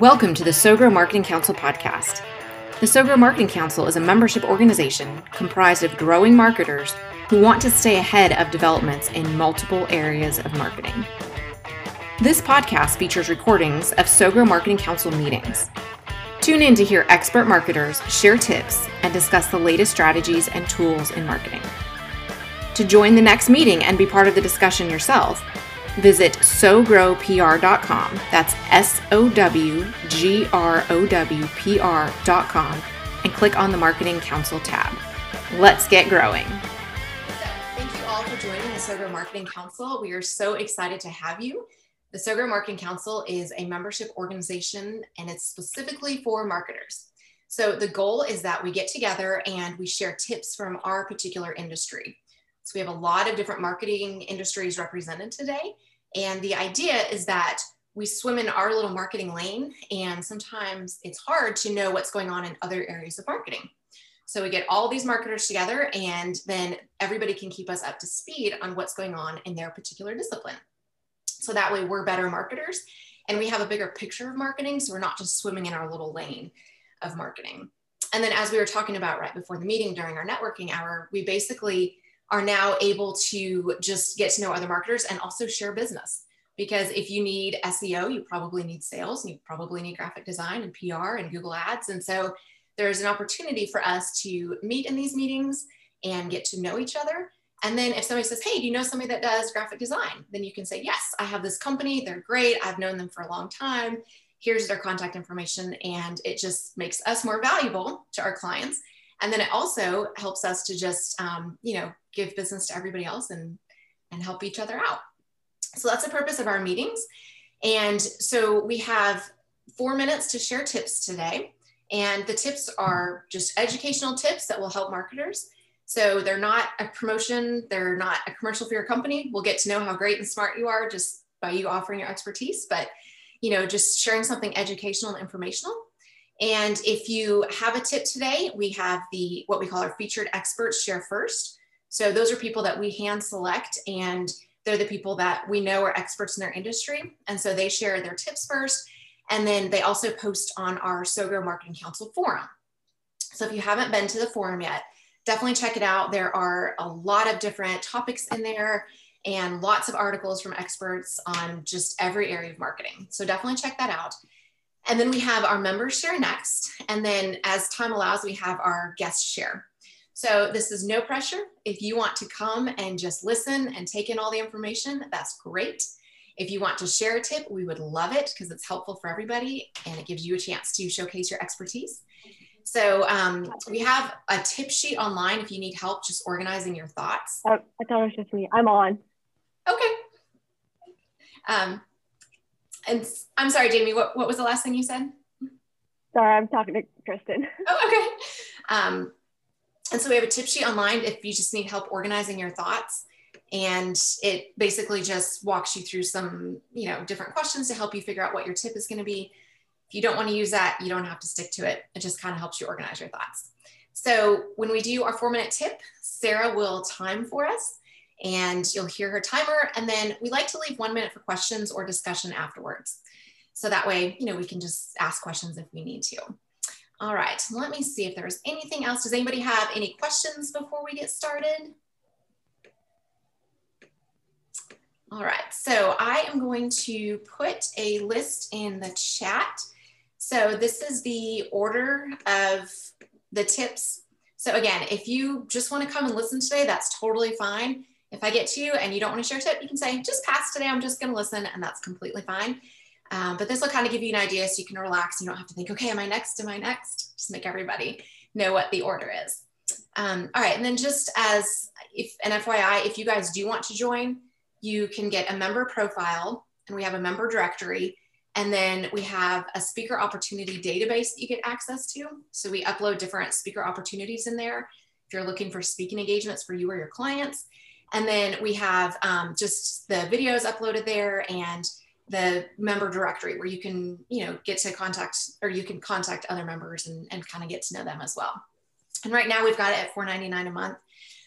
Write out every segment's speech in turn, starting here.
Welcome to the SoGro Marketing Council podcast. The SoGro Marketing Council is a membership organization comprised of growing marketers who want to stay ahead of developments in multiple areas of marketing. This podcast features recordings of SoGro Marketing Council meetings. Tune in to hear expert marketers share tips and discuss the latest strategies and tools in marketing. To join the next meeting and be part of the discussion yourself, visit sogrowpr.com. That's S O W G R O W P R.com and click on the Marketing Council tab. Let's get growing. Thank you all for joining the SoGrow Marketing Council. We are so excited to have you. The SoGrow Marketing Council is a membership organization and it's specifically for marketers. So the goal is that we get together and we share tips from our particular industry. So we have a lot of different marketing industries represented today. And the idea is that we swim in our little marketing lane, and sometimes it's hard to know what's going on in other areas of marketing. So we get all these marketers together, and then everybody can keep us up to speed on what's going on in their particular discipline. So that way we're better marketers and we have a bigger picture of marketing. So we're not just swimming in our little lane of marketing. And then, as we were talking about right before the meeting during our networking hour, we basically are now able to just get to know other marketers and also share business. Because if you need SEO, you probably need sales, you probably need graphic design and PR and Google Ads. And so there's an opportunity for us to meet in these meetings and get to know each other. And then if somebody says, Hey, do you know somebody that does graphic design? Then you can say, Yes, I have this company. They're great. I've known them for a long time. Here's their contact information. And it just makes us more valuable to our clients and then it also helps us to just um, you know give business to everybody else and and help each other out. So that's the purpose of our meetings. And so we have four minutes to share tips today. And the tips are just educational tips that will help marketers. So they're not a promotion. They're not a commercial for your company. We'll get to know how great and smart you are just by you offering your expertise. But you know just sharing something educational and informational. And if you have a tip today, we have the what we call our featured experts share first. So those are people that we hand select and they're the people that we know are experts in their industry. And so they share their tips first. And then they also post on our SoGrow Marketing Council forum. So if you haven't been to the forum yet, definitely check it out. There are a lot of different topics in there and lots of articles from experts on just every area of marketing. So definitely check that out. And then we have our members share next. And then as time allows, we have our guest share. So this is no pressure. If you want to come and just listen and take in all the information, that's great. If you want to share a tip, we would love it because it's helpful for everybody and it gives you a chance to showcase your expertise. So um, we have a tip sheet online if you need help just organizing your thoughts. Oh, I thought it was just me. I'm on. Okay. Um, and I'm sorry, Jamie, what, what was the last thing you said? Sorry, I'm talking to Kristen. Oh, okay. Um, and so we have a tip sheet online if you just need help organizing your thoughts. And it basically just walks you through some, you know, different questions to help you figure out what your tip is going to be. If you don't want to use that, you don't have to stick to it. It just kind of helps you organize your thoughts. So when we do our four minute tip, Sarah will time for us and you'll hear her timer. And then we like to leave one minute for questions or discussion afterwards. So that way, you know, we can just ask questions if we need to. All right, let me see if there's anything else. Does anybody have any questions before we get started? All right, so I am going to put a list in the chat. So this is the order of the tips. So again, if you just want to come and listen today, that's totally fine. If I get to you and you don't want to share a tip, you can say, just pass today. I'm just going to listen. And that's completely fine. Um, but this will kind of give you an idea so you can relax. You don't have to think, okay, am I next? Am I next? Just make everybody know what the order is. Um, all right. And then just as if an FYI, if you guys do want to join, you can get a member profile and we have a member directory. And then we have a speaker opportunity database that you get access to. So we upload different speaker opportunities in there. If you're looking for speaking engagements for you or your clients, and then we have um, just the videos uploaded there and the member directory where you can, you know, get to contact or you can contact other members and, and kind of get to know them as well. And right now we've got it at $4.99 a month.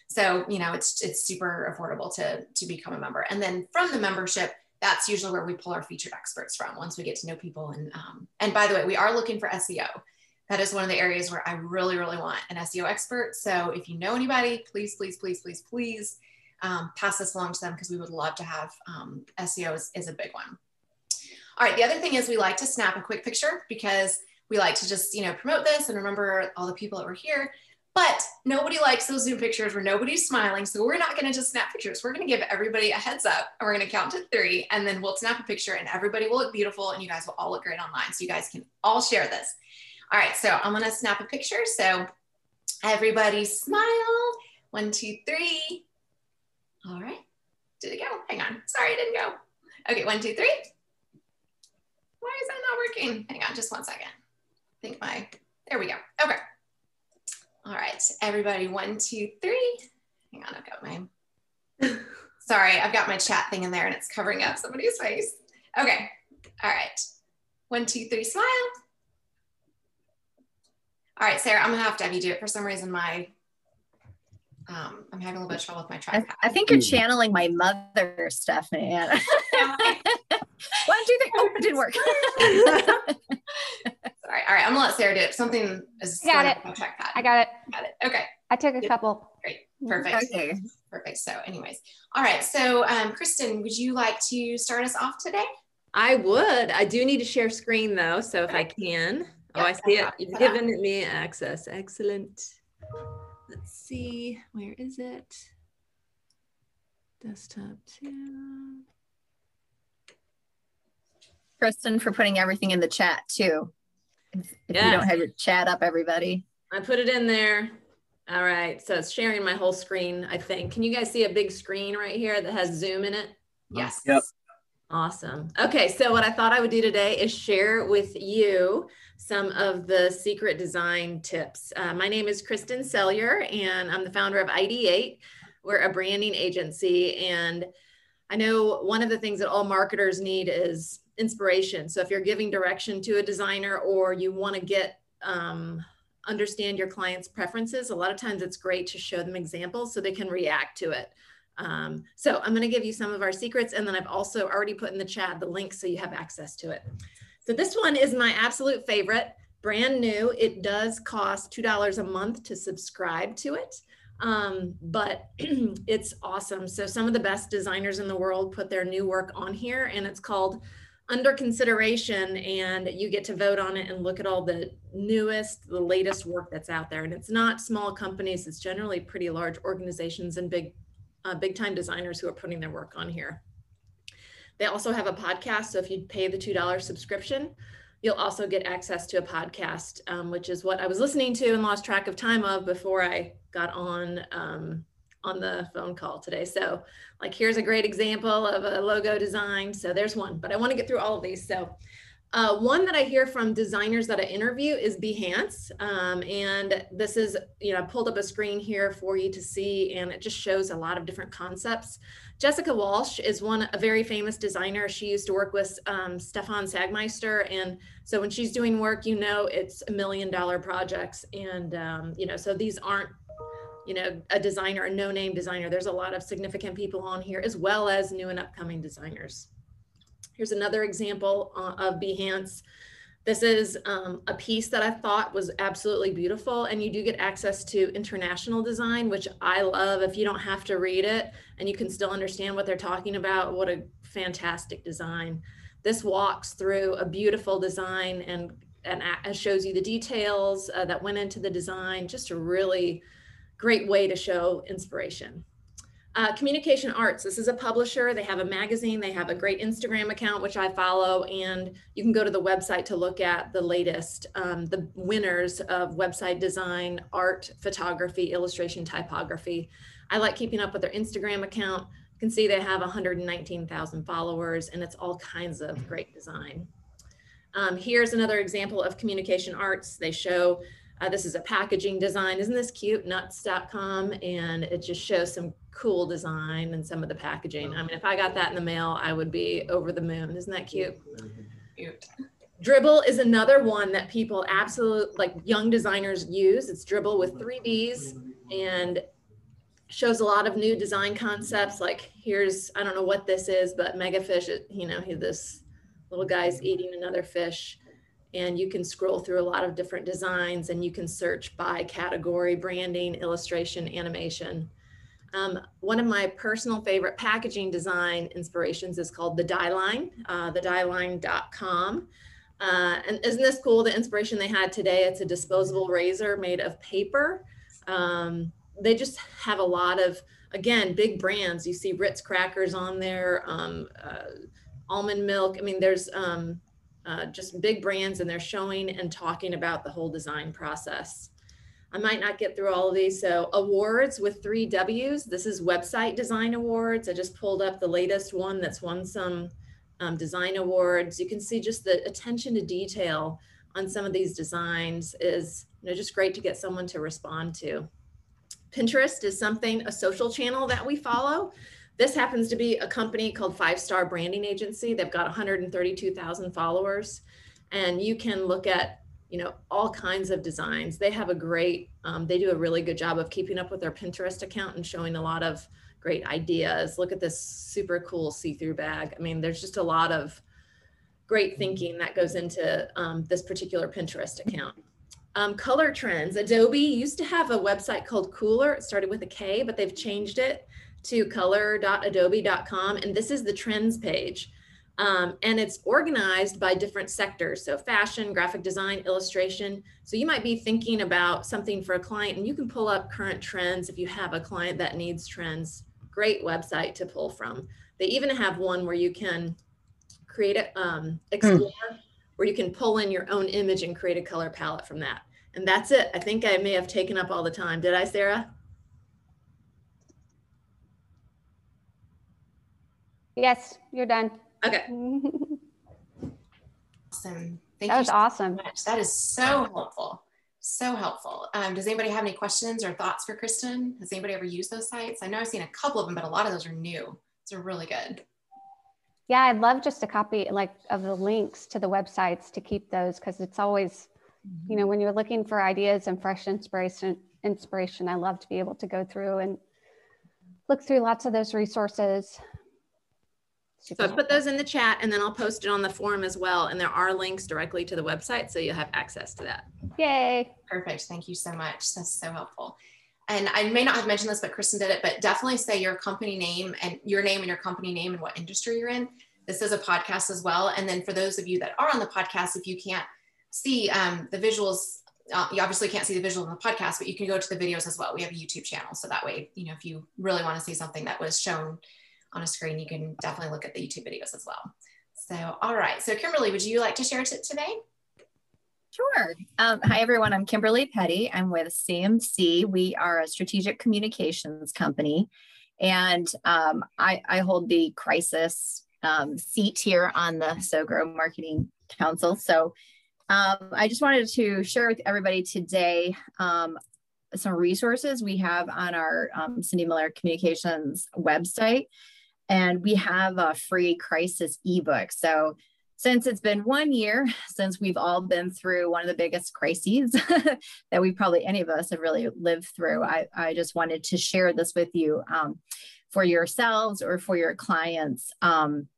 So, you know, it's, it's super affordable to, to become a member. And then from the membership, that's usually where we pull our featured experts from once we get to know people. And um, and by the way, we are looking for SEO. That is one of the areas where I really, really want an SEO expert. So if you know anybody, please, please, please, please, please um, pass this along to them because we would love to have um, SEO is, is a big one. All right, the other thing is we like to snap a quick picture because we like to just you know promote this and remember all the people that were here. But nobody likes those Zoom pictures where nobody's smiling. So we're not going to just snap pictures. We're going to give everybody a heads up and we're going to count to three and then we'll snap a picture and everybody will look beautiful and you guys will all look great online. So you guys can all share this. All right, so I'm going to snap a picture. So everybody smile. One, two, three. All right. Did it go? Hang on. Sorry, it didn't go. Okay, one, two, three. Why is that not working? Hang on just one second. I think my, there we go. Okay. All right, everybody, one, two, three. Hang on, I've got my, sorry, I've got my chat thing in there and it's covering up somebody's face. Okay, all right. One, two, three, smile. All right, Sarah, I'm gonna have to have you do it. For some reason, my, um, I'm having a little bit of trouble with my tripod. I, I think you're channeling my mother, Stephanie. One, two, three. Oh, it didn't work. Sorry. All right. I'm gonna let Sarah do it. Something is Got it. on my trackpad. I got it. got it. Okay. I took a couple. Great. Perfect. Okay. Perfect. So, anyways, all right. So, um, Kristen, would you like to start us off today? I would. I do need to share screen though, so if I can. Oh, I see it. no You've given me access. Excellent. Let's see. Where is it? Desktop two. Kristen for putting everything in the chat too. If, if you don't have your chat up, everybody. I put it in there. All right. So it's sharing my whole screen, I think. Can you guys see a big screen right here that has Zoom in it? Yes. Yep. Awesome. Okay, so what I thought I would do today is share with you some of the secret design tips. Uh, my name is Kristen Sellier, and I'm the founder of ID8. We're a branding agency, and I know one of the things that all marketers need is inspiration. So if you're giving direction to a designer or you want to get um, understand your client's preferences, a lot of times it's great to show them examples so they can react to it. Um, so I'm going to give you some of our secrets, and then I've also already put in the chat the link so you have access to it. So this one is my absolute favorite, brand new. It does cost $2 a month to subscribe to it, um, but it's awesome. So some of the best designers in the world put their new work on here, and it's called Under Consideration, and you get to vote on it and look at all the newest, the latest work that's out there. And it's not small companies, it's generally pretty large organizations and big uh, big time designers who are putting their work on here. They also have a podcast. So if you pay the $2 subscription, you'll also get access to a podcast, um, which is what I was listening to and lost track of time of before I got on um, on the phone call today. So like here's a great example of a logo design. So there's one, but I want to get through all of these. So uh, one that I hear from designers that I interview is Behance. Um, and this is, you know, I pulled up a screen here for you to see, and it just shows a lot of different concepts. Jessica Walsh is one, a very famous designer. She used to work with um, Stefan Sagmeister. And so when she's doing work, you know, it's a million dollar projects. And, um, you know, so these aren't, you know, a designer, a no name designer. There's a lot of significant people on here, as well as new and upcoming designers. Here's another example uh, of Behance. This is um, a piece that I thought was absolutely beautiful, and you do get access to international design, which I love. If you don't have to read it and you can still understand what they're talking about, what a fantastic design. This walks through a beautiful design and, and shows you the details uh, that went into the design. Just a really great way to show inspiration. Uh, Communication Arts. This is a publisher. They have a magazine. They have a great Instagram account, which I follow, and you can go to the website to look at the latest, um, the winners of website design, art, photography, illustration, typography. I like keeping up with their Instagram account. You can see they have 119,000 followers, and it's all kinds of great design. Um, here's another example of Communication Arts. They show uh, this is a packaging design. Isn't this cute? Nuts.com. And it just shows some cool design and some of the packaging. I mean, if I got that in the mail, I would be over the moon. Isn't that cute? Cute. Dribbble is another one that people absolutely like young designers use. It's Dribbble with three Ds and shows a lot of new design concepts. Like here's, I don't know what this is, but Megafish, you know, this little guy's eating another fish. And you can scroll through a lot of different designs and you can search by category, branding, illustration, animation. Um, one of my personal favorite packaging design inspirations is called the Dieline, uh, thedieline.com. Uh, and isn't this cool? The inspiration they had today, it's a disposable razor made of paper. Um, they just have a lot of, again, big brands. You see Ritz crackers on there, um, uh, almond milk. I mean, there's um, uh, just big brands and they're showing and talking about the whole design process. I might not get through all of these. So Awwwards with three W's. This is website design awards. I just pulled up the latest one that's won some um, design awards. You can see just the attention to detail on some of these designs is you know, just great to get someone to respond to. Pinterest is something, a social channel that we follow. This happens to be a company called Five Star Branding Agency. They've got 132,000 followers. And you can look at, you know, all kinds of designs. They have a great, um, they do a really good job of keeping up with their Pinterest account and showing a lot of great ideas. Look at this super cool see-through bag. I mean, there's just a lot of great thinking that goes into um, this particular Pinterest account. Um, color trends. Adobe used to have a website called Kuler. It started with a K, but they've changed it to color.adobe.com. And this is the trends page. Um, and it's organized by different sectors. So fashion, graphic design, illustration. So you might be thinking about something for a client and you can pull up current trends if you have a client that needs trends. Great website to pull from. They even have one where you can create a um, explore, mm. where you can pull in your own image and create a color palette from that. And that's it. I think I may have taken up all the time. Did I, Sarah? Yes, you're done. Okay. awesome. Thank you. that was so awesome. Much. That is so helpful. So helpful. Um, does anybody have any questions or thoughts for Kristen? Has anybody ever used those sites? I know I've seen a couple of them, but a lot of those are new. Those are really good. Yeah, I'd love just a copy like of the links to the websites to keep those because it's always you know when you're looking for ideas and fresh inspiration inspiration i love to be able to go through and look through lots of those resources Super so I put those in the chat and then I'll post it on the forum as well. And there are links directly to the website. So you'll have access to that. Yay. Perfect. Thank you so much. That's so helpful. And I may not have mentioned this, but Kristen did it, but definitely say your company name and your name and your company name and what industry you're in. This is a podcast as well. And then for those of you that are on the podcast, if you can't see um, the visuals uh, you obviously can't see the visual in the podcast, but you can go to the videos as well. We have a YouTube channel. So that way, you know, if you really want to see something that was shown on a screen, you can definitely look at the YouTube videos as well. So, all right. So Kimberly, would you like to share it today? Sure. Um, hi, everyone. I'm Kimberly Petty. I'm with CMC. We are a strategic communications company. And um, I, I, hold the crisis um, seat here on the SoGrow Marketing Council. So um, I just wanted to share with everybody today um, some resources we have on our um, Cindy Miller Communications website. And we have a free crisis ebook. So since it's been one year since we've all been through one of the biggest crises that we probably any of us have really lived through, I, I just wanted to share this with you um, for yourselves or for your clients. Um,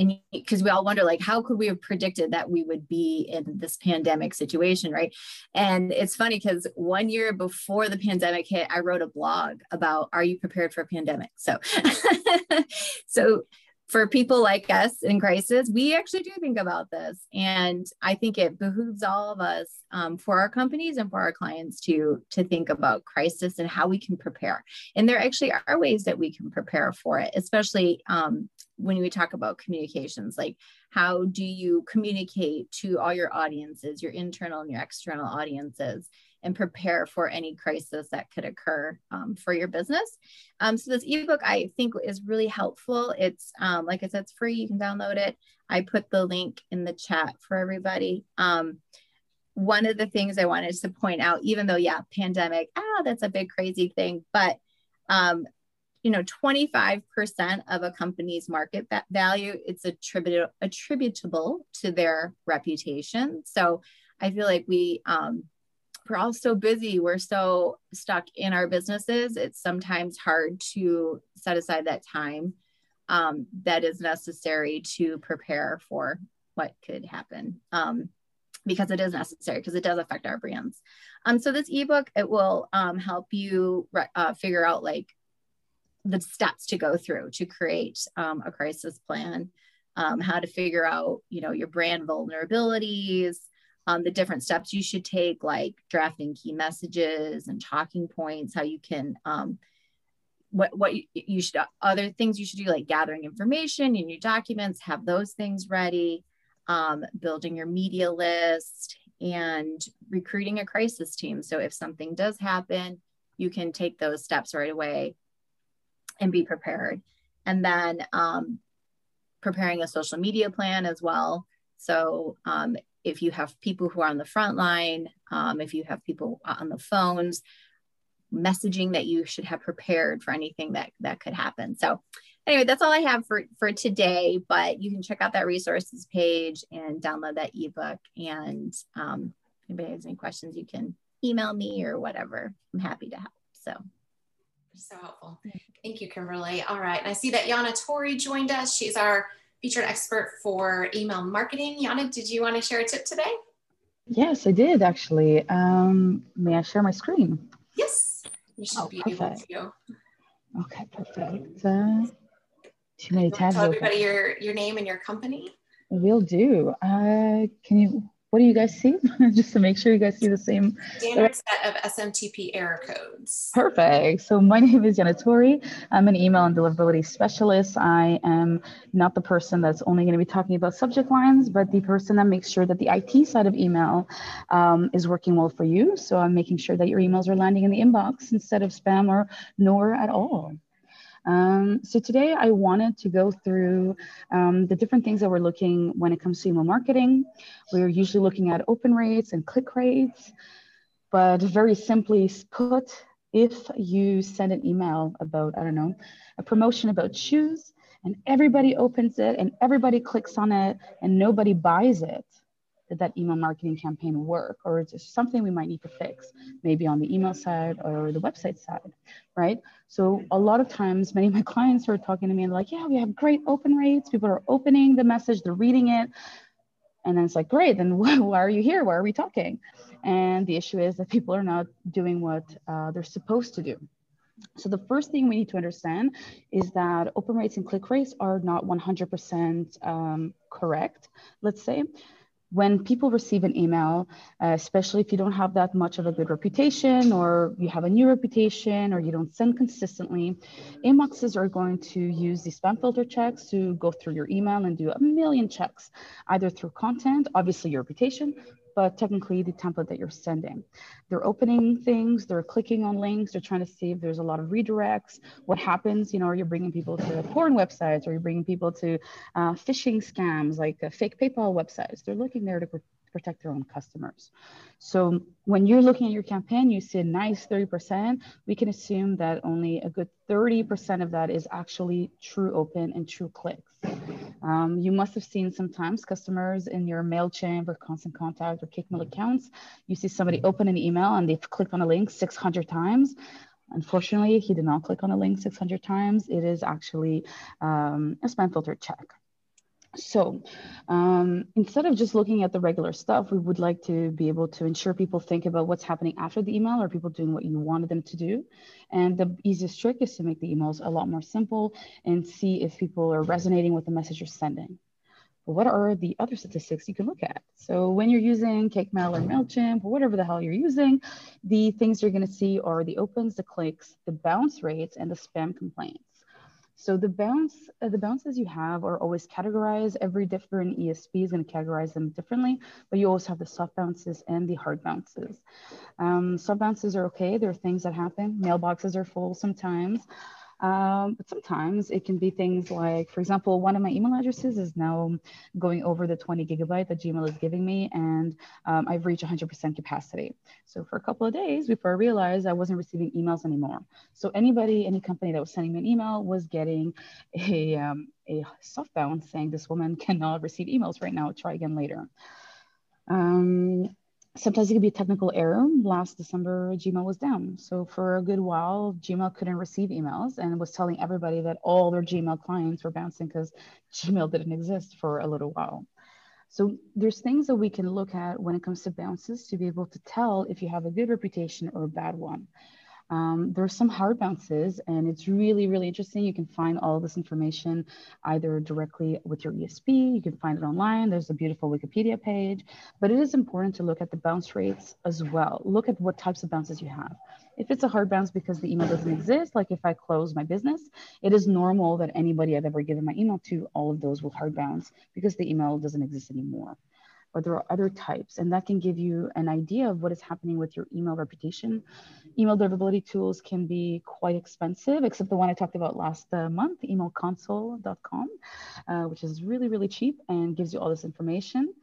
and because we all wonder like how could we have predicted that we would be in this pandemic situation right? And it's funny because one year before the pandemic hit i wrote a blog about are you prepared for a pandemic? So so for people like us in crisis, we actually do think about this. And I think it behooves all of us um, for our companies and for our clients to, to think about crisis and how we can prepare. And there actually are ways that we can prepare for it, especially um, when we talk about communications, like how do you communicate to all your audiences, your internal and your external audiences? And prepare for any crisis that could occur um, for your business. Um, so this ebook I think is really helpful. It's um, like I said, it's free. You can download it. I put the link in the chat for everybody. Um, one of the things I wanted to point out, even though yeah, pandemic, ah, that's a big crazy thing, but um, you know 25% of a company's market value it's attributable attributable to their reputation so i feel like we um, we're all so busy. We're so stuck in our businesses. It's sometimes hard to set aside that time um, that is necessary to prepare for what could happen. Um, because it is necessary because it does affect our brands. Um, so this ebook it will um, help you uh, figure out like the steps to go through to create um, a crisis plan, um, how to figure out you know your brand vulnerabilities, um, the different steps you should take, like drafting key messages and talking points, how you can um, what what you, you should other things you should do like gathering information in your documents, have those things ready um, building your media list, and recruiting a crisis team. So if something does happen, you can take those steps right away and be prepared. And then um, preparing a social media plan as well. So um, if you have people who are on the front line, um, if you have people on the phones, messaging that you should have prepared for anything that that could happen. So anyway, that's all I have for, for today, but you can check out that resources page and download that ebook. And um, if anybody has any questions, you can email me or whatever. I'm happy to help. So. So helpful. Thank you, Kimberly. All right. And I see that Yana Tori joined us. She's our featured expert for email marketing. Yana, did you want to share a tip today? Yes, I did actually. Um, may I share my screen? Yes, you should oh, be perfect. able to. Okay, perfect. Uh, too many tabs. Tell everybody your your name and your company. Will do. Uh, can you? What do you guys see? Just to make sure you guys see the same standard set of SMTP error codes. Perfect. So my name is Yana Tori. I'm an email and deliverability specialist. I am not the person that's only going to be talking about subject lines, but the person that makes sure that the IT side of email um, is working well for you. So I'm making sure that your emails are landing in the inbox instead of spam or nor at all. Um, so today I wanted to go through um, the different things that we're looking when it comes to email marketing. We're usually looking at open rates and click rates, but very simply put, if you send an email about, I don't know, a promotion about shoes and everybody opens it and everybody clicks on it and nobody buys it, did that email marketing campaign work or is there something we might need to fix maybe on the email side or the website side right? So a lot of times many of my clients are talking to me and like yeah we have great open rates. People are opening the message. They're reading it. And then it's like great. Then why are you here? Why are we talking? And the issue is that people are not doing what uh, they're supposed to do. So the first thing we need to understand is that open rates and click rates are not 100% um, correct, let's say when people receive an email, uh, especially if you don't have that much of a good reputation or you have a new reputation or you don't send consistently, inboxes are going to use the spam filter checks to go through your email and do a million checks, either through content, obviously your reputation, but technically the template that you're sending. They're opening things, they're clicking on links, they're trying to see if there's a lot of redirects. What happens, you know, are you bringing people to porn websites? Are you bringing people to uh, phishing scams like uh, fake PayPal websites? They're looking there to protect their own customers. So when you're looking at your campaign, you see a nice 30%, we can assume that only a good 30% of that is actually true open and true clicks. Um, you must have seen sometimes customers in your MailChimp or Constant Contact or Kickmail accounts, you see somebody open an email and they've clicked on a link 600 times. Unfortunately, he did not click on a link 600 times. It is actually um, a spam filter check. So um, instead of just looking at the regular stuff, we would like to be able to ensure people think about what's happening after the email. Are people doing what you wanted them to do? And the easiest trick is to make the emails a lot more simple and see if people are resonating with the message you're sending. But what are the other statistics you can look at? So when you're using Kickmail or MailChimp or whatever the hell you're using, the things you're going to see are the opens, the clicks, the bounce rates, and the spam complaints. So the bounce, uh, the bounces you have are always categorized. Every different ESP is going to categorize them differently, but you also have the soft bounces and the hard bounces. Um, soft bounces are okay. There are things that happen. Mailboxes are full sometimes. Um, but sometimes it can be things like, for example, one of my email addresses is now going over the 20 gigabyte that Gmail is giving me, and um, I've reached 100% capacity. So for a couple of days before I realized I wasn't receiving emails anymore. So anybody, any company that was sending me an email was getting a, um, a soft bounce saying this woman cannot receive emails right now, try again later. Um, sometimes it could be a technical error. Last December, Gmail was down. So for a good while, Gmail couldn't receive emails and was telling everybody that all their Gmail clients were bouncing because Gmail didn't exist for a little while. So there's things that we can look at when it comes to bounces to be able to tell if you have a good reputation or a bad one. Um, there are some hard bounces and it's really, really interesting. You can find all this information either directly with your ESP, you can find it online. There's a beautiful Wikipedia page, but it is important to look at the bounce rates as well. Look at what types of bounces you have. If it's a hard bounce because the email doesn't exist, like if I close my business, it is normal that anybody I've ever given my email to, all of those will hard bounce because the email doesn't exist anymore or there are other types, and that can give you an idea of what is happening with your email reputation. Email deliverability tools can be quite expensive, except the one I talked about last uh, month, emailconsole.com, uh, which is really, really cheap and gives you all this information.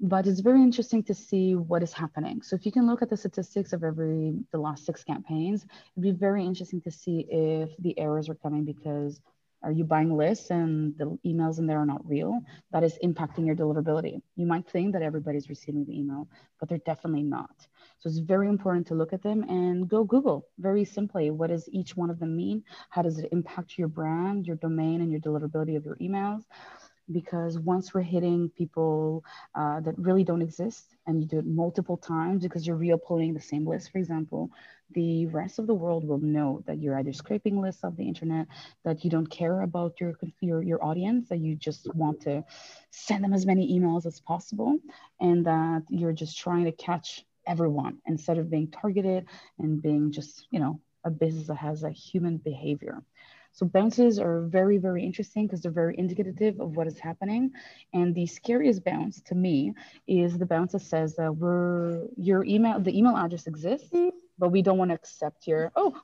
But it's very interesting to see what is happening. So if you can look at the statistics of every the last six campaigns, it'd be very interesting to see if the errors are coming because are you buying lists and the emails in there are not real? That is impacting your deliverability. You might think that everybody's receiving the email, but they're definitely not. So it's very important to look at them and go Google very simply. What does each one of them mean? How does it impact your brand, your domain, and your deliverability of your emails? because once we're hitting people uh, that really don't exist and you do it multiple times because you're re-uploading the same list, for example, the rest of the world will know that you're either scraping lists of the internet, that you don't care about your, your, your audience, that you just want to send them as many emails as possible, and that you're just trying to catch everyone instead of being targeted and being just, you know, a business that has a human behavior. So bounces are very, very interesting because they're very indicative of what is happening. And the scariest bounce to me is the bounce that says that we're your email, the email address exists, but we don't want to accept your oh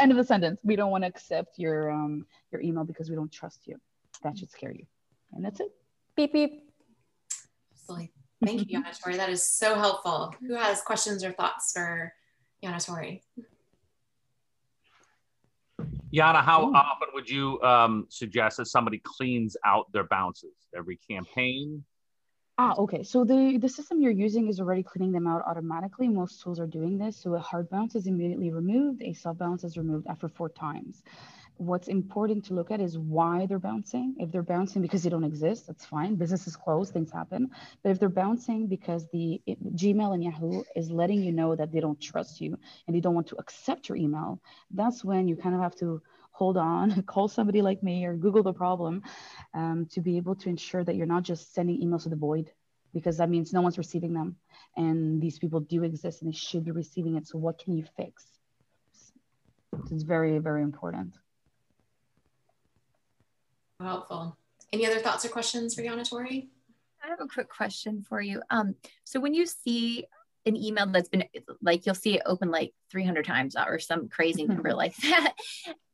end of the sentence. We don't want to accept your um your email because we don't trust you. That should scare you. And that's it. Beep beep. Absolutely. Thank you, Yana Tori. That is so helpful. Who has questions or thoughts for Yana Tori? Yana, how often would you um, suggest that somebody cleans out their bounces every campaign? Ah, okay. So the, the system you're using is already cleaning them out automatically. Most tools are doing this. So a hard bounce is immediately removed. A soft bounce is removed after four times what's important to look at is why they're bouncing. If they're bouncing because they don't exist, that's fine. Business is closed, things happen. But if they're bouncing because the it, Gmail and Yahoo is letting you know that they don't trust you and they don't want to accept your email, that's when you kind of have to hold on, call somebody like me or Google the problem um, to be able to ensure that you're not just sending emails to the void because that means no one's receiving them. And these people do exist and they should be receiving it. So what can you fix? It's very, very important. Helpful. Any other thoughts or questions for Yana Tori? I have a quick question for you. Um, so when you see an email that's been like you'll see it open like 300 times or some crazy mm-hmm. number like that,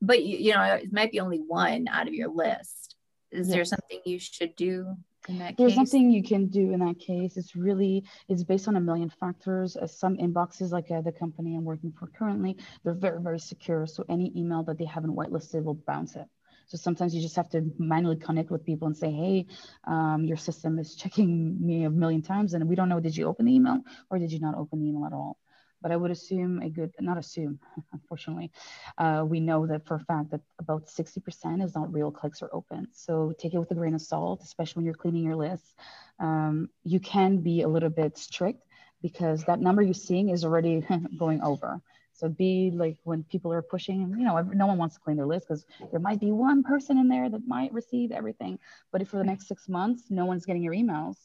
but you, you know it might be only one out of your list. Is yes. there something you should do in that There's case? something you can do in that case. It's really it's based on a million factors. Uh, some inboxes, like uh, the company I'm working for currently, they're very very secure. So any email that they haven't whitelisted will bounce it. So sometimes you just have to manually connect with people and say, hey, um, your system is checking me a million times and we don't know, did you open the email or did you not open the email at all? But I would assume a good, not assume, unfortunately, uh, we know that for a fact that about 60% is not real clicks or open. So take it with a grain of salt, especially when you're cleaning your list. Um, you can be a little bit strict because that number you're seeing is already going over. So be like when people are pushing, you know, no one wants to clean their list because there might be one person in there that might receive everything. But if for the next six months, no one's getting your emails,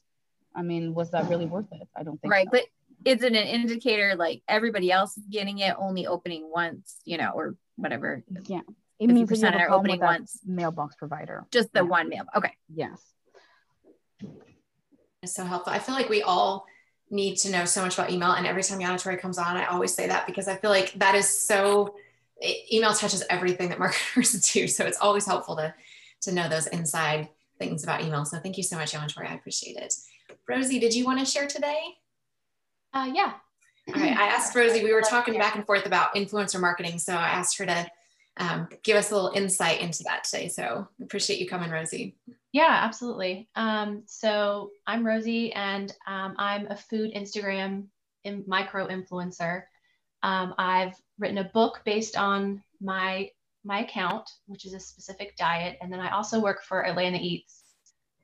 I mean, was that really worth it? I don't think right. So. But is it an indicator like everybody else is getting it only opening once, you know, or whatever? Yeah. It means that you have are opening once. Mailbox provider. Just the yeah. one mail. Okay. Yes. It's so helpful. I feel like we all need to know so much about email. And every time Yana Tori comes on, I always say that because I feel like that is so email touches everything that marketers do. So it's always helpful to to know those inside things about email. So thank you so much, Yana Tori. I appreciate it. Rosie, did you want to share today? Uh, yeah. All right. I asked Rosie, we were talking back and forth about influencer marketing. So I asked her to um, give us a little insight into that today. So appreciate you coming, Rosie. Yeah, absolutely. Um, so I'm Rosie, and um, I'm a food Instagram in micro influencer. Um, I've written a book based on my my account, which is a specific diet, and then I also work for Atlanta Eats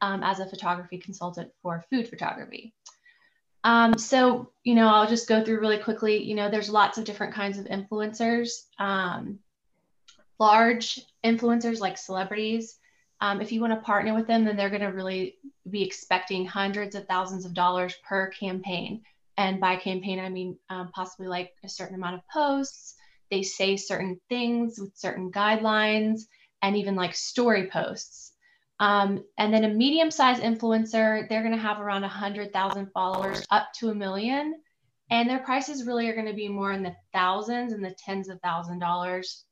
um, as a photography consultant for food photography. Um, so, you know, I'll just go through really quickly. You know, there's lots of different kinds of influencers. Um, large influencers like celebrities, um, if you want to partner with them, then they're going to really be expecting hundreds of thousands of dollars per campaign. And by campaign, I mean um, possibly like a certain amount of posts. They say certain things with certain guidelines and even like story posts. Um, and then a medium sized influencer, they're going to have around 100,000 followers up to a million. And their prices really are going to be more in the thousands and the tens of thousand dollars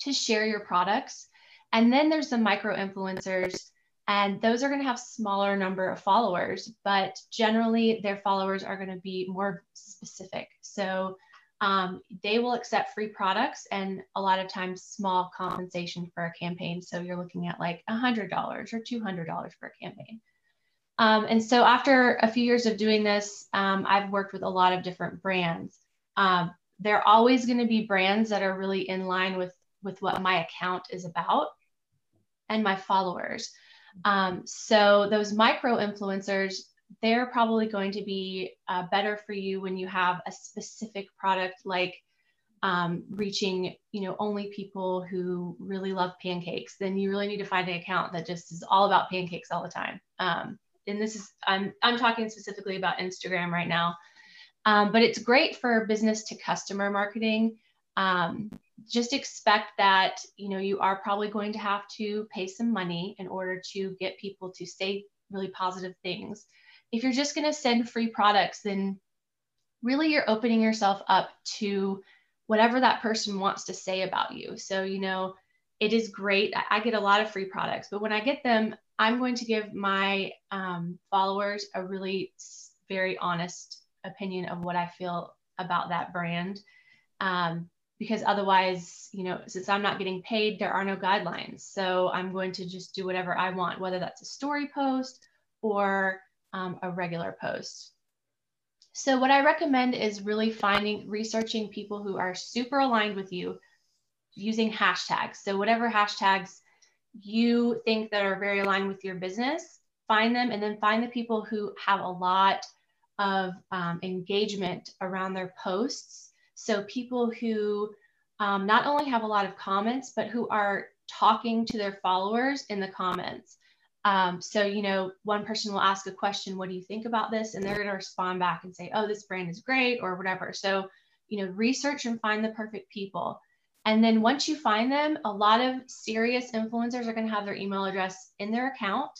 to share your products. And then there's the micro influencers, and those are going to have smaller number of followers, but generally their followers are going to be more specific. So um, they will accept free products and a lot of times small compensation for a campaign. So you're looking at like $100 or $200 for a campaign. Um, and so after a few years of doing this, um, I've worked with a lot of different brands. Um, there are always going to be brands that are really in line with with what my account is about and my followers. Um, so those micro influencers, they're probably going to be uh, better for you when you have a specific product like um, reaching, you know, only people who really love pancakes. Then you really need to find an account that just is all about pancakes all the time. Um, and this is I'm I'm talking specifically about Instagram right now. Um, but it's great for business to customer marketing. Um, just expect that you know you are probably going to have to pay some money in order to get people to say really positive things. If you're just going to send free products then really you're opening yourself up to whatever that person wants to say about you. So you know it is great. I get a lot of free products but when i get them i'm going to give my um, followers a really very honest opinion of what i feel about that brand. Um, because otherwise, you know, since I'm not getting paid, there are no guidelines. So I'm going to just do whatever I want, whether that's a story post or um, a regular post. So what I recommend is really finding, researching people who are super aligned with you using hashtags. So whatever hashtags you think that are very aligned with your business, find them and then find the people who have a lot of um, engagement around their posts so people who um, not only have a lot of comments, but who are talking to their followers in the comments. Um, so, you know, one person will ask a question, what do you think about this? And they're going to respond back and say, oh, this brand is great or whatever. So, you know, research and find the perfect people. And then once you find them, a lot of serious influencers are going to have their email address in their account.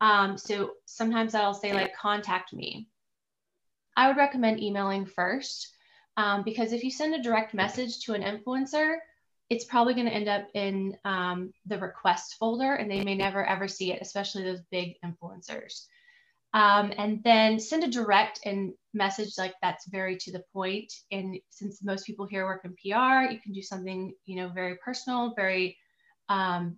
Um, so sometimes I'll say, like, contact me. I would recommend emailing first um, because if you send a direct message to an influencer, it's probably going to end up in um, the request folder and they may never ever see it, especially those big influencers. Um, and then send a direct and message like that's very to the point. And since most people here work in PR, you can do something, you know, very personal, very um,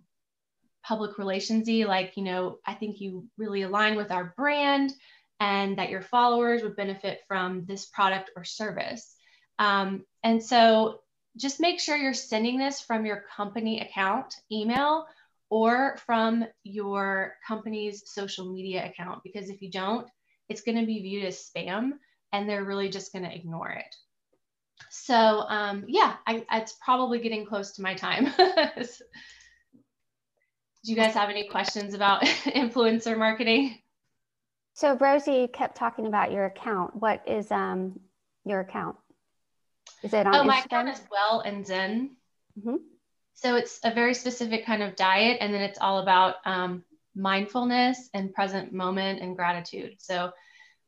public relationsy. Like, you know, I think you really align with our brand and that your followers would benefit from this product or service. Um, and so just make sure you're sending this from your company account email or from your company's social media account because if you don't, it's going to be viewed as spam and they're really just going to ignore it. So um, yeah, I, it's probably getting close to my time. Do you guys have any questions about influencer marketing? So Rosie kept talking about your account. What is um, your account? Is it on oh, Instagram? my account is Well and Zen. Mm-hmm. So it's a very specific kind of diet, and then it's all about um, mindfulness and present moment and gratitude. So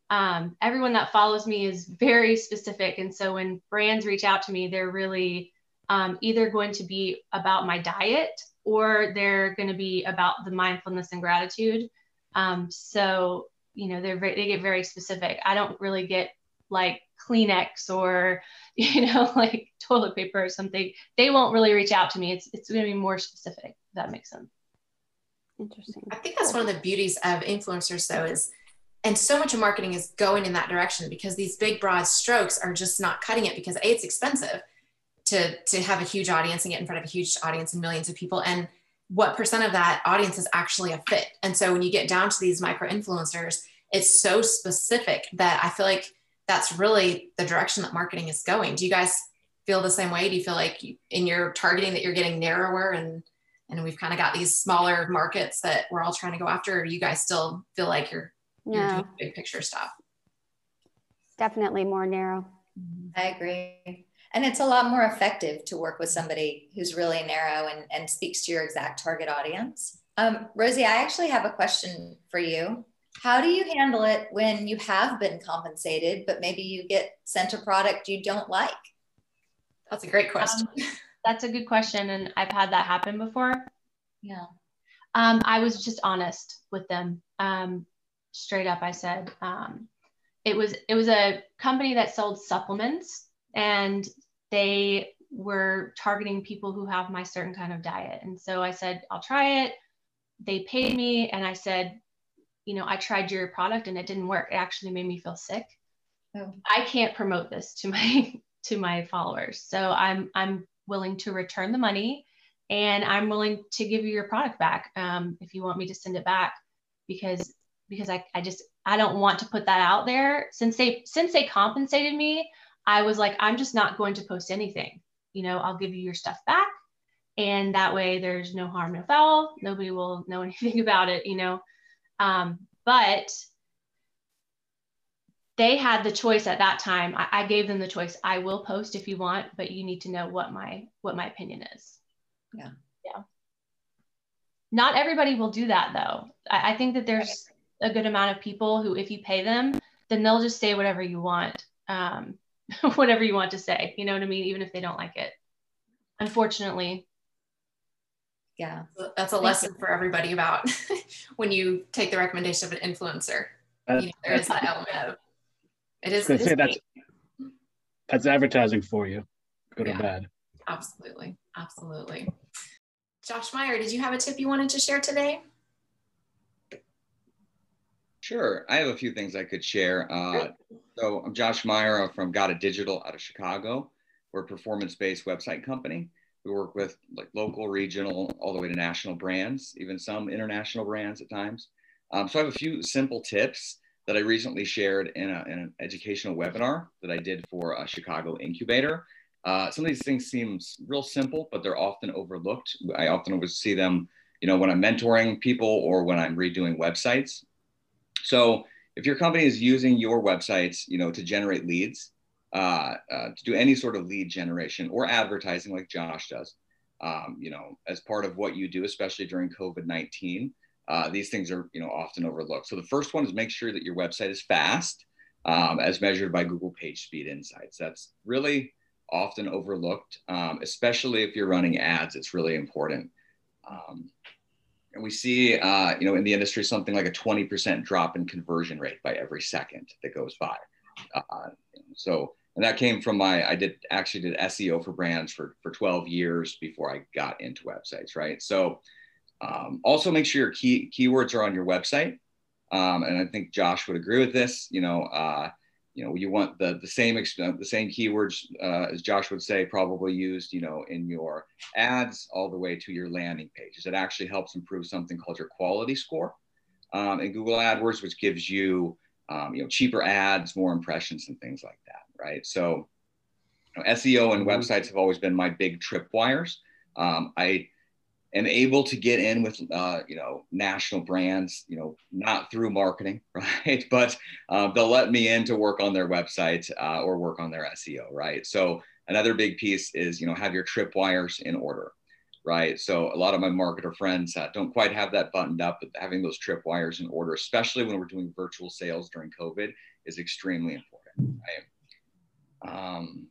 um, everyone that follows me is very specific, and so when brands reach out to me, they're really um, either going to be about my diet or they're going to be about the mindfulness and gratitude. Um, so you know they're very, they get very specific. I don't really get like Kleenex or you know like toilet paper or something, they won't really reach out to me. It's it's going to be more specific. If that makes sense. Interesting. I think that's one of the beauties of influencers, though, is and so much of marketing is going in that direction because these big broad strokes are just not cutting it because a it's expensive to to have a huge audience and get in front of a huge audience and millions of people and what percent of that audience is actually a fit and so when you get down to these micro influencers it's so specific that i feel like that's really the direction that marketing is going do you guys feel the same way do you feel like you, in your targeting that you're getting narrower and and we've kind of got these smaller markets that we're all trying to go after or you guys still feel like you're, you're No, doing big picture stuff definitely more narrow. I agree. And it's a lot more effective to work with somebody who's really narrow and, and speaks to your exact target audience. Um, Rosie, I actually have a question for you. How do you handle it when you have been compensated, but maybe you get sent a product you don't like? that's a great question Um, that's a good question, and I've had that happen before. Yeah. Um, I was just honest with them. Um, straight up, I said um, it was it was a company that sold supplements, and they were targeting people who have my certain kind of diet. And so I said, I'll try it. They paid me, and I said, you know, I tried your product and it didn't work. It actually made me feel sick. Oh. I can't promote this to my to my followers. So I'm I'm willing to return the money and I'm willing to give you your product back um, if you want me to send it back because because I, I just I don't want to put that out there since they since they compensated me I was like I'm just not going to post anything you know I'll give you your stuff back and that way there's no harm no foul nobody will know anything about it you know um, but they had the choice at that time. I, I gave them the choice. I will post if you want but you need to know what my what my opinion is. Yeah. yeah. Not everybody will do that though. I, I think that there's a good amount of people who if you pay them then they'll just say whatever you want um, whatever you want to say. You know what i mean? Even if they don't like it. Unfortunately Yeah. that's a lesson for everybody about when you take the recommendation of an influencer Uh, you know, there is that element of it I is, was gonna it is that's that's advertising for you, good Yeah. or bad. absolutely absolutely josh meyer did you have a tip you wanted to share today Sure. I have a few things I could share. Uh, so I'm Josh Meyer from Got It Digital out of Chicago. We're a performance-based website company. We work with like local, regional, all the way to national brands, even some international brands at times. Um, so I have a few simple tips that I recently shared in, a, in an educational webinar that I did for a Chicago incubator. Uh, some of these things seem real simple, but they're often overlooked. I often see them, you know, when I'm mentoring people or when I'm redoing websites. So if your company is using your websites, you know, to generate leads, uh, uh, to do any sort of lead generation or advertising like Josh does, um, you know, as part of what you do, especially during COVID-19, uh, these things are, you know, often overlooked. So the first one is make sure that your website is fast um, as measured by Google Page Speed Insights. That's really often overlooked, um, especially if you're running ads. It's really important. Um, and we see, uh, you know, in the industry, something like a 20% drop in conversion rate by every second that goes by. Uh, so, and that came from my, I did actually did SEO for brands for, for 12 years before I got into websites, right? So, um, also make sure your key keywords are on your website. Um, and I think Josh would agree with this. You know, uh, you know, you want the the same exp- the same keywords uh, as Josh would say, probably used, you know, in your ads all the way to your landing pages. It actually helps improve something called your quality score um, in Google AdWords, which gives you, um, you know, cheaper ads, more impressions, and things like that, right? So, you know, SEO and websites have always been my big tripwires. Um, I am able to get in with uh, you know national brands you know not through marketing right but uh, they'll let me in to work on their website uh, or work on their seo right so another big piece is you know have your tripwires in order right so a lot of my marketer friends uh, don't quite have that buttoned up but having those tripwires in order especially when we're doing virtual sales during covid is extremely important right um,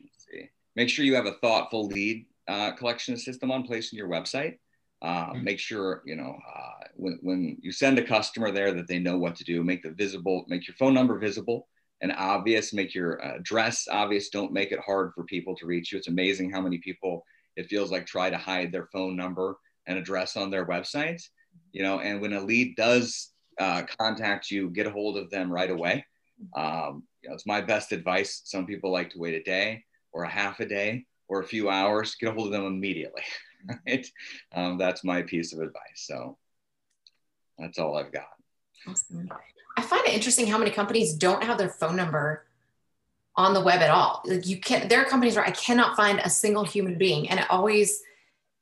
let's see make sure you have a thoughtful lead uh, collection system on place in your website. Uh, make sure you know uh, when, when you send a customer there that they know what to do. Make the visible, make your phone number visible and obvious. Make your address obvious. Don't make it hard for people to reach you. It's amazing how many people it feels like try to hide their phone number and address on their websites. You know, and when a lead does uh, contact you, get a hold of them right away. Um, you know, it's my best advice. Some people like to wait a day or a half a day or a few hours. Get a hold of them immediately. Right? Um, that's my piece of advice. So that's all I've got. Awesome. I find it interesting how many companies don't have their phone number on the web at all. Like you can't, there are companies where I cannot find a single human being. And it always,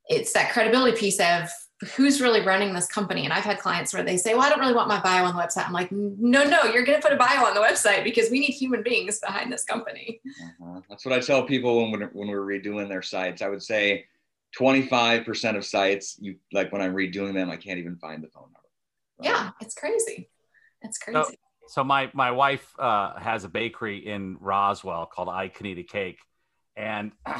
it's that credibility piece of who's really running this company. And I've had clients where they say, well, I don't really want my bio on the website. I'm like, no, no, you're going to put a bio on the website because we need human beings behind this company. Uh-huh. That's what I tell people when, when we're redoing their sites. I would say 25% of sites, you like when I'm redoing them, I can't even find the phone number. Right? Yeah, it's crazy. It's crazy. So, so my my wife uh, has a bakery in Roswell called I Can Eat a Cake, and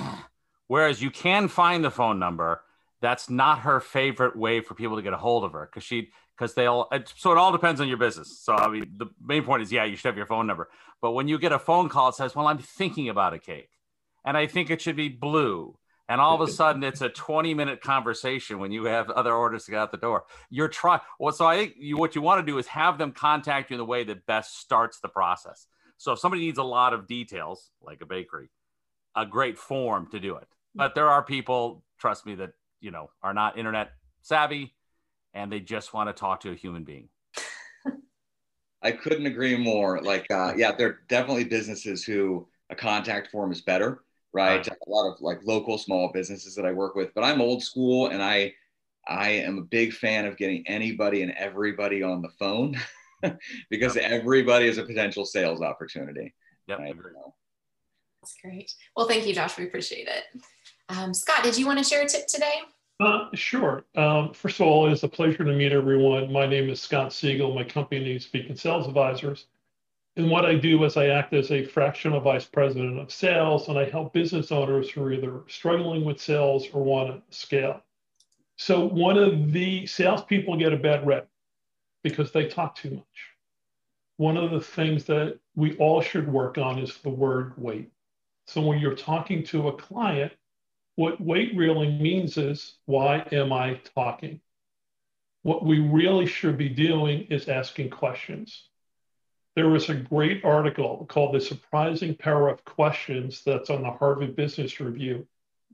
whereas you can find the phone number, that's not her favorite way for people to get a hold of her because she because they'll so it all depends on your business. So I mean the main point is yeah you should have your phone number, but when you get a phone call it says well I'm thinking about a cake, and I think it should be blue and all of a sudden it's a 20 minute conversation when you have other orders to get out the door. You're trying well so i think you, what you want to do is have them contact you in the way that best starts the process. So if somebody needs a lot of details like a bakery a great form to do it. But there are people trust me that you know are not internet savvy and they just want to talk to a human being. I couldn't agree more. Like uh, yeah there are definitely businesses who a contact form is better right? A lot of like local small businesses that I work with, but I'm old school and I I am a big fan of getting anybody and everybody on the phone because yep. everybody is a potential sales opportunity. Yep. Right? That's great. Well, thank you, Josh. We appreciate it. Um, Scott, did you want to share a tip today? Uh, sure. Um, first of all, it's a pleasure to meet everyone. My name is Scott Siegel. My company is Speaking Sales Advisors. And what I do is I act as a fractional vice president of sales, and I help business owners who are either struggling with sales or want to scale. So one of the salespeople get a bad rep because they talk too much. One of the things that we all should work on is the word wait. So when you're talking to a client, what wait really means is why am I talking? What we really should be doing is asking questions there was a great article called The Surprising Power of Questions that's on the Harvard Business Review.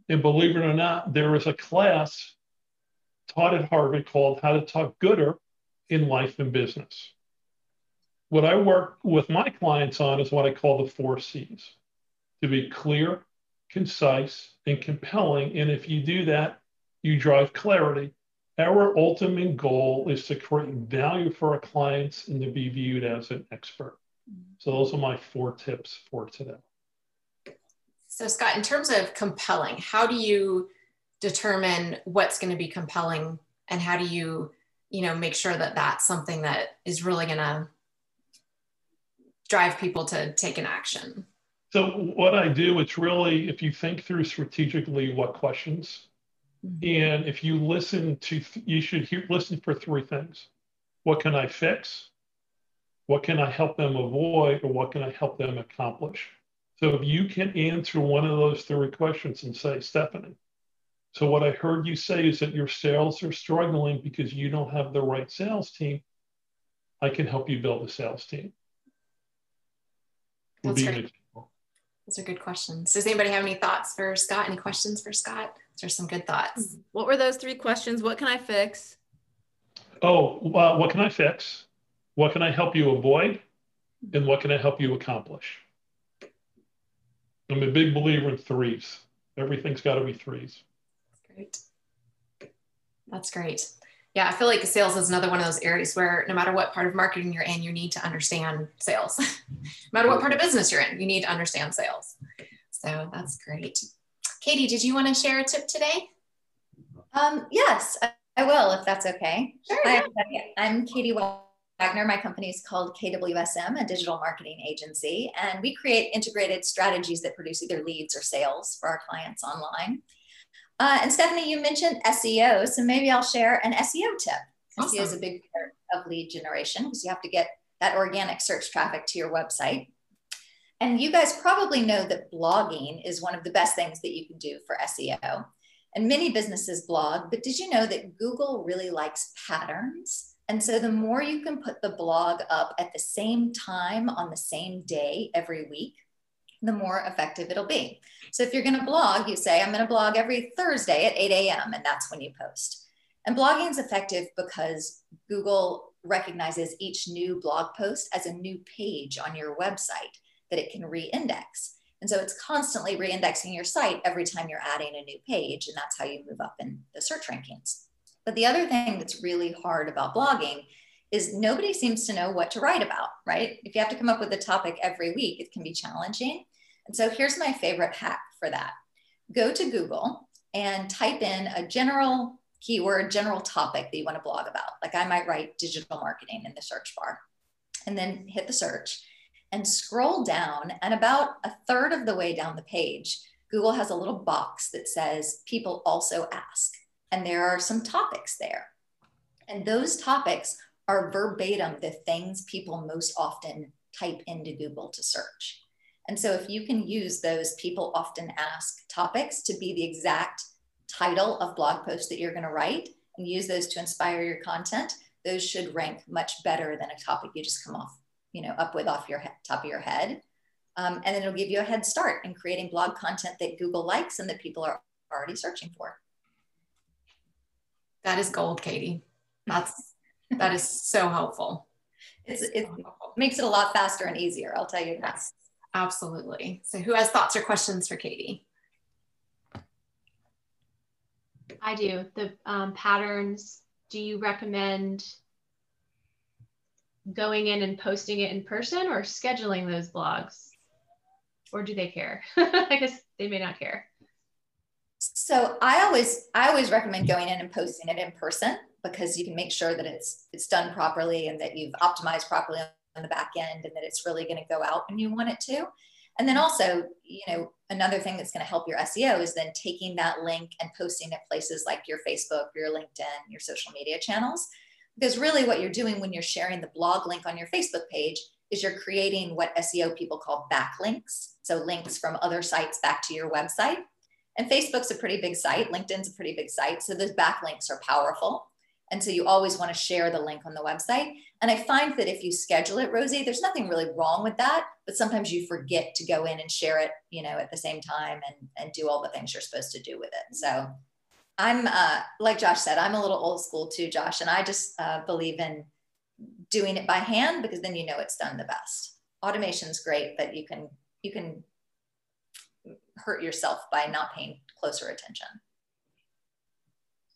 And believe it or not, there is a class taught at Harvard called How to Talk Gooder in Life and Business. What I work with my clients on is what I call the four C's to be clear, concise, and compelling. And if you do that, you drive clarity. Our ultimate goal is to create value for our clients and to be viewed as an expert. So those are my four tips for today. So Scott, in terms of compelling, how do you determine what's going to be compelling and how do you, you know, make sure that that's something that is really going to drive people to take an action? So what I do, it's really, if you think through strategically what questions Mm-hmm. And if you listen to, you should hear, listen for three things. What can I fix? What can I help them avoid? Or what can I help them accomplish? So if you can answer one of those three questions and say, Stephanie, so what I heard you say is that your sales are struggling because you don't have the right sales team. I can help you build a sales team. That's great. Those are good questions. Does anybody have any thoughts for Scott? Any questions for Scott? There's some good thoughts. Mm-hmm. What were those three questions? What can I fix? Oh, well, what can I fix? What can I help you avoid? Mm-hmm. And what can I help you accomplish? I'm a big believer in threes. Everything's got to be threes. Great. That's great. Yeah, I feel like sales is another one of those areas where no matter what part of marketing you're in, you need to understand sales. no matter what part of business you're in, you need to understand sales. So that's great. Katie, did you want to share a tip today? Um, yes, I will, if that's okay. Sure. Hi, I'm Katie Wagner. My company is called KWSM, a digital marketing agency, and we create integrated strategies that produce either leads or sales for our clients online. Uh, and Stephanie, you mentioned SEO, so maybe I'll share an SEO tip. Awesome. SEO is a big part of lead generation because you have to get that organic search traffic to your website. And you guys probably know that blogging is one of the best things that you can do for SEO. And many businesses blog, but did you know that Google really likes patterns? And so the more you can put the blog up at the same time on the same day every week, the more effective it'll be. So if you're going to blog, you say, I'm going to blog every Thursday at 8 a.m., and that's when you post. And blogging is effective because Google recognizes each new blog post as a new page on your website that it can re-index. And so it's constantly re-indexing your site every time you're adding a new page, and that's how you move up in the search rankings. But the other thing that's really hard about blogging is nobody seems to know what to write about, right? If you have to come up with a topic every week, it can be challenging. And so here's my favorite hack for that. Go to Google and type in a general keyword, general topic that you want to blog about. Like I might write digital marketing in the search bar and then hit the search and scroll down. And about a third of the way down the page, Google has a little box that says people also ask. And there are some topics there. And those topics are verbatim the things people most often type into Google to search. And so if you can use those people often ask topics to be the exact title of blog post that you're going to write and use those to inspire your content, those should rank much better than a topic you just come off, you know, up with off your top of your head. Um, and then it'll give you a head start in creating blog content that Google likes and that people are already searching for. That is gold, Katie. That's that is so helpful. It's, it makes it a lot faster and easier. I'll tell you that. Yes, absolutely. So, who has thoughts or questions for Katie? I do. The um, patterns, do you recommend going in and posting it in person or scheduling those blogs? Or do they care? I guess they may not care. So I always I always recommend going in and posting it in person because you can make sure that it's it's done properly and that you've optimized properly on the back end and that it's really going to go out when you want it to. And then also, you know, another thing that's going to help your SEO is then taking that link and posting it places like your Facebook, your LinkedIn, your social media channels. Because really what you're doing when you're sharing the blog link on your Facebook page is you're creating what SEO people call backlinks. So links from other sites back to your website. And Facebook's a pretty big site, LinkedIn's a pretty big site. So those backlinks are powerful. And so you always want to share the link on the website. And I find that if you schedule it, Rosie, there's nothing really wrong with that, but sometimes you forget to go in and share it, you know, at the same time and, and do all the things you're supposed to do with it. So I'm, uh, like Josh said, I'm a little old school too, Josh, and I just uh, believe in doing it by hand because then you know it's done the best. Automation's great, but you can, you can hurt yourself by not paying closer attention.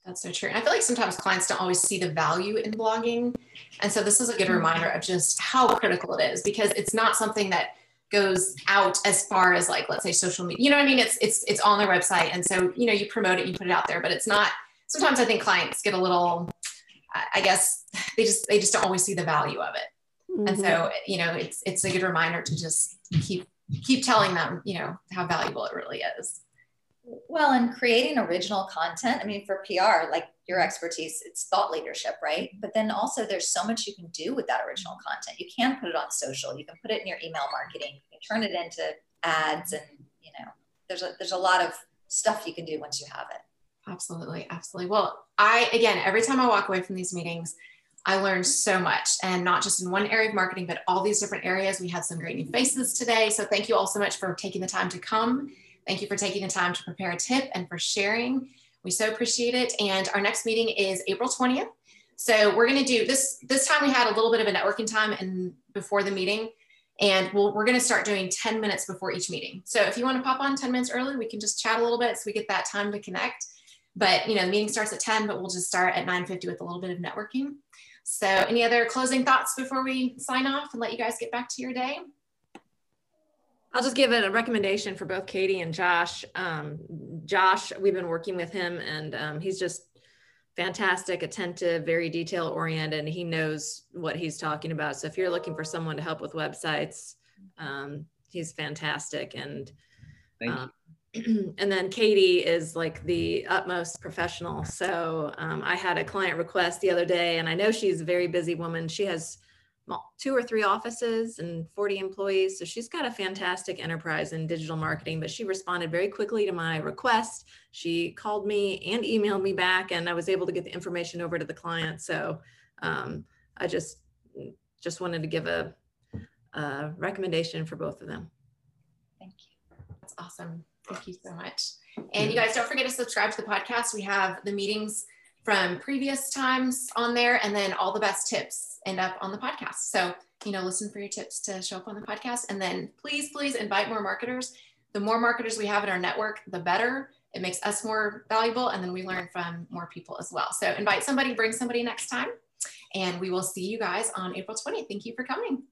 That's so true. And I feel like sometimes clients don't always see the value in blogging. And so this is a good reminder of just how critical it is because it's not something that goes out as far as like let's say social media. You know what I mean? It's it's it's on their website. And so, you know, you promote it, you put it out there, but it's not sometimes I think clients get a little I guess they just they just don't always see the value of it. Mm-hmm. And so, mm-hmm. you know, it's it's a good reminder to just keep keep telling them, you know, how valuable it really is. Well, and creating original content, I mean, for PR, like your expertise, it's thought leadership, right? But then also, there's so much you can do with that original content. You can put it on social, you can put it in your email marketing, you can turn it into ads, and you know, there's a there's a lot of stuff you can do once you have it. Absolutely, absolutely. Well, I again, every time I walk away from these meetings, I learned so much, and not just in one area of marketing, but all these different areas. We had some great new faces today, so thank you all so much for taking the time to come Thank you for taking the time to prepare a tip and for sharing. We so appreciate it. And our next meeting is April 20th. So we're going to do this. This time we had a little bit of a networking time and before the meeting, and we we are going to start doing 10 minutes before each meeting. So if you want to pop on 10 minutes early, we can just chat a little bit so we get that time to connect. But you know, the meeting starts at 10, but we'll just start at 9:50 with a little bit of networking. So any other closing thoughts before we sign off and let you guys get back to your day? I'll just give it a recommendation for both Katie and Josh. Um, Josh, we've been working with him and um, he's just fantastic, attentive, very detail oriented, and he knows what he's talking about. So if you're looking for someone to help with websites, um, he's fantastic. And um, and then Katie is like the utmost professional. So um, I had a client request the other day, and I know she's a very busy woman. She has two or three offices and 40 employees. So she's got a fantastic enterprise in digital marketing, but she responded very quickly to my request. She called me and emailed me back, and I was able to get the information over to the client. So um, I just just wanted to give a, a recommendation for both of them. Thank you. That's awesome. Thank you so much. And you guys don't forget to subscribe to the podcast. We have the meetings from previous times on there, and then all the best tips end up on the podcast. So, you know, listen for your tips to show up on the podcast. And then please, please invite more marketers. The more marketers we have in our network, the better. It makes us more valuable, and then we learn from more people as well. So, invite somebody, bring somebody next time, and we will see you guys on April 20th. Thank you for coming.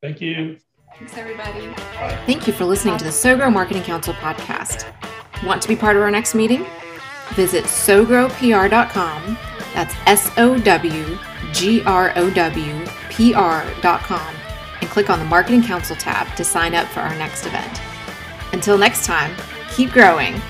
Thank you. Thanks, everybody. Thank you for listening to the SowGrow Marketing Council podcast. Want to be part of our next meeting? Visit sowgrowpr.com. That's S O W G R O W P R.com and click on the Marketing Council tab to sign up for our next event. Until next time, keep growing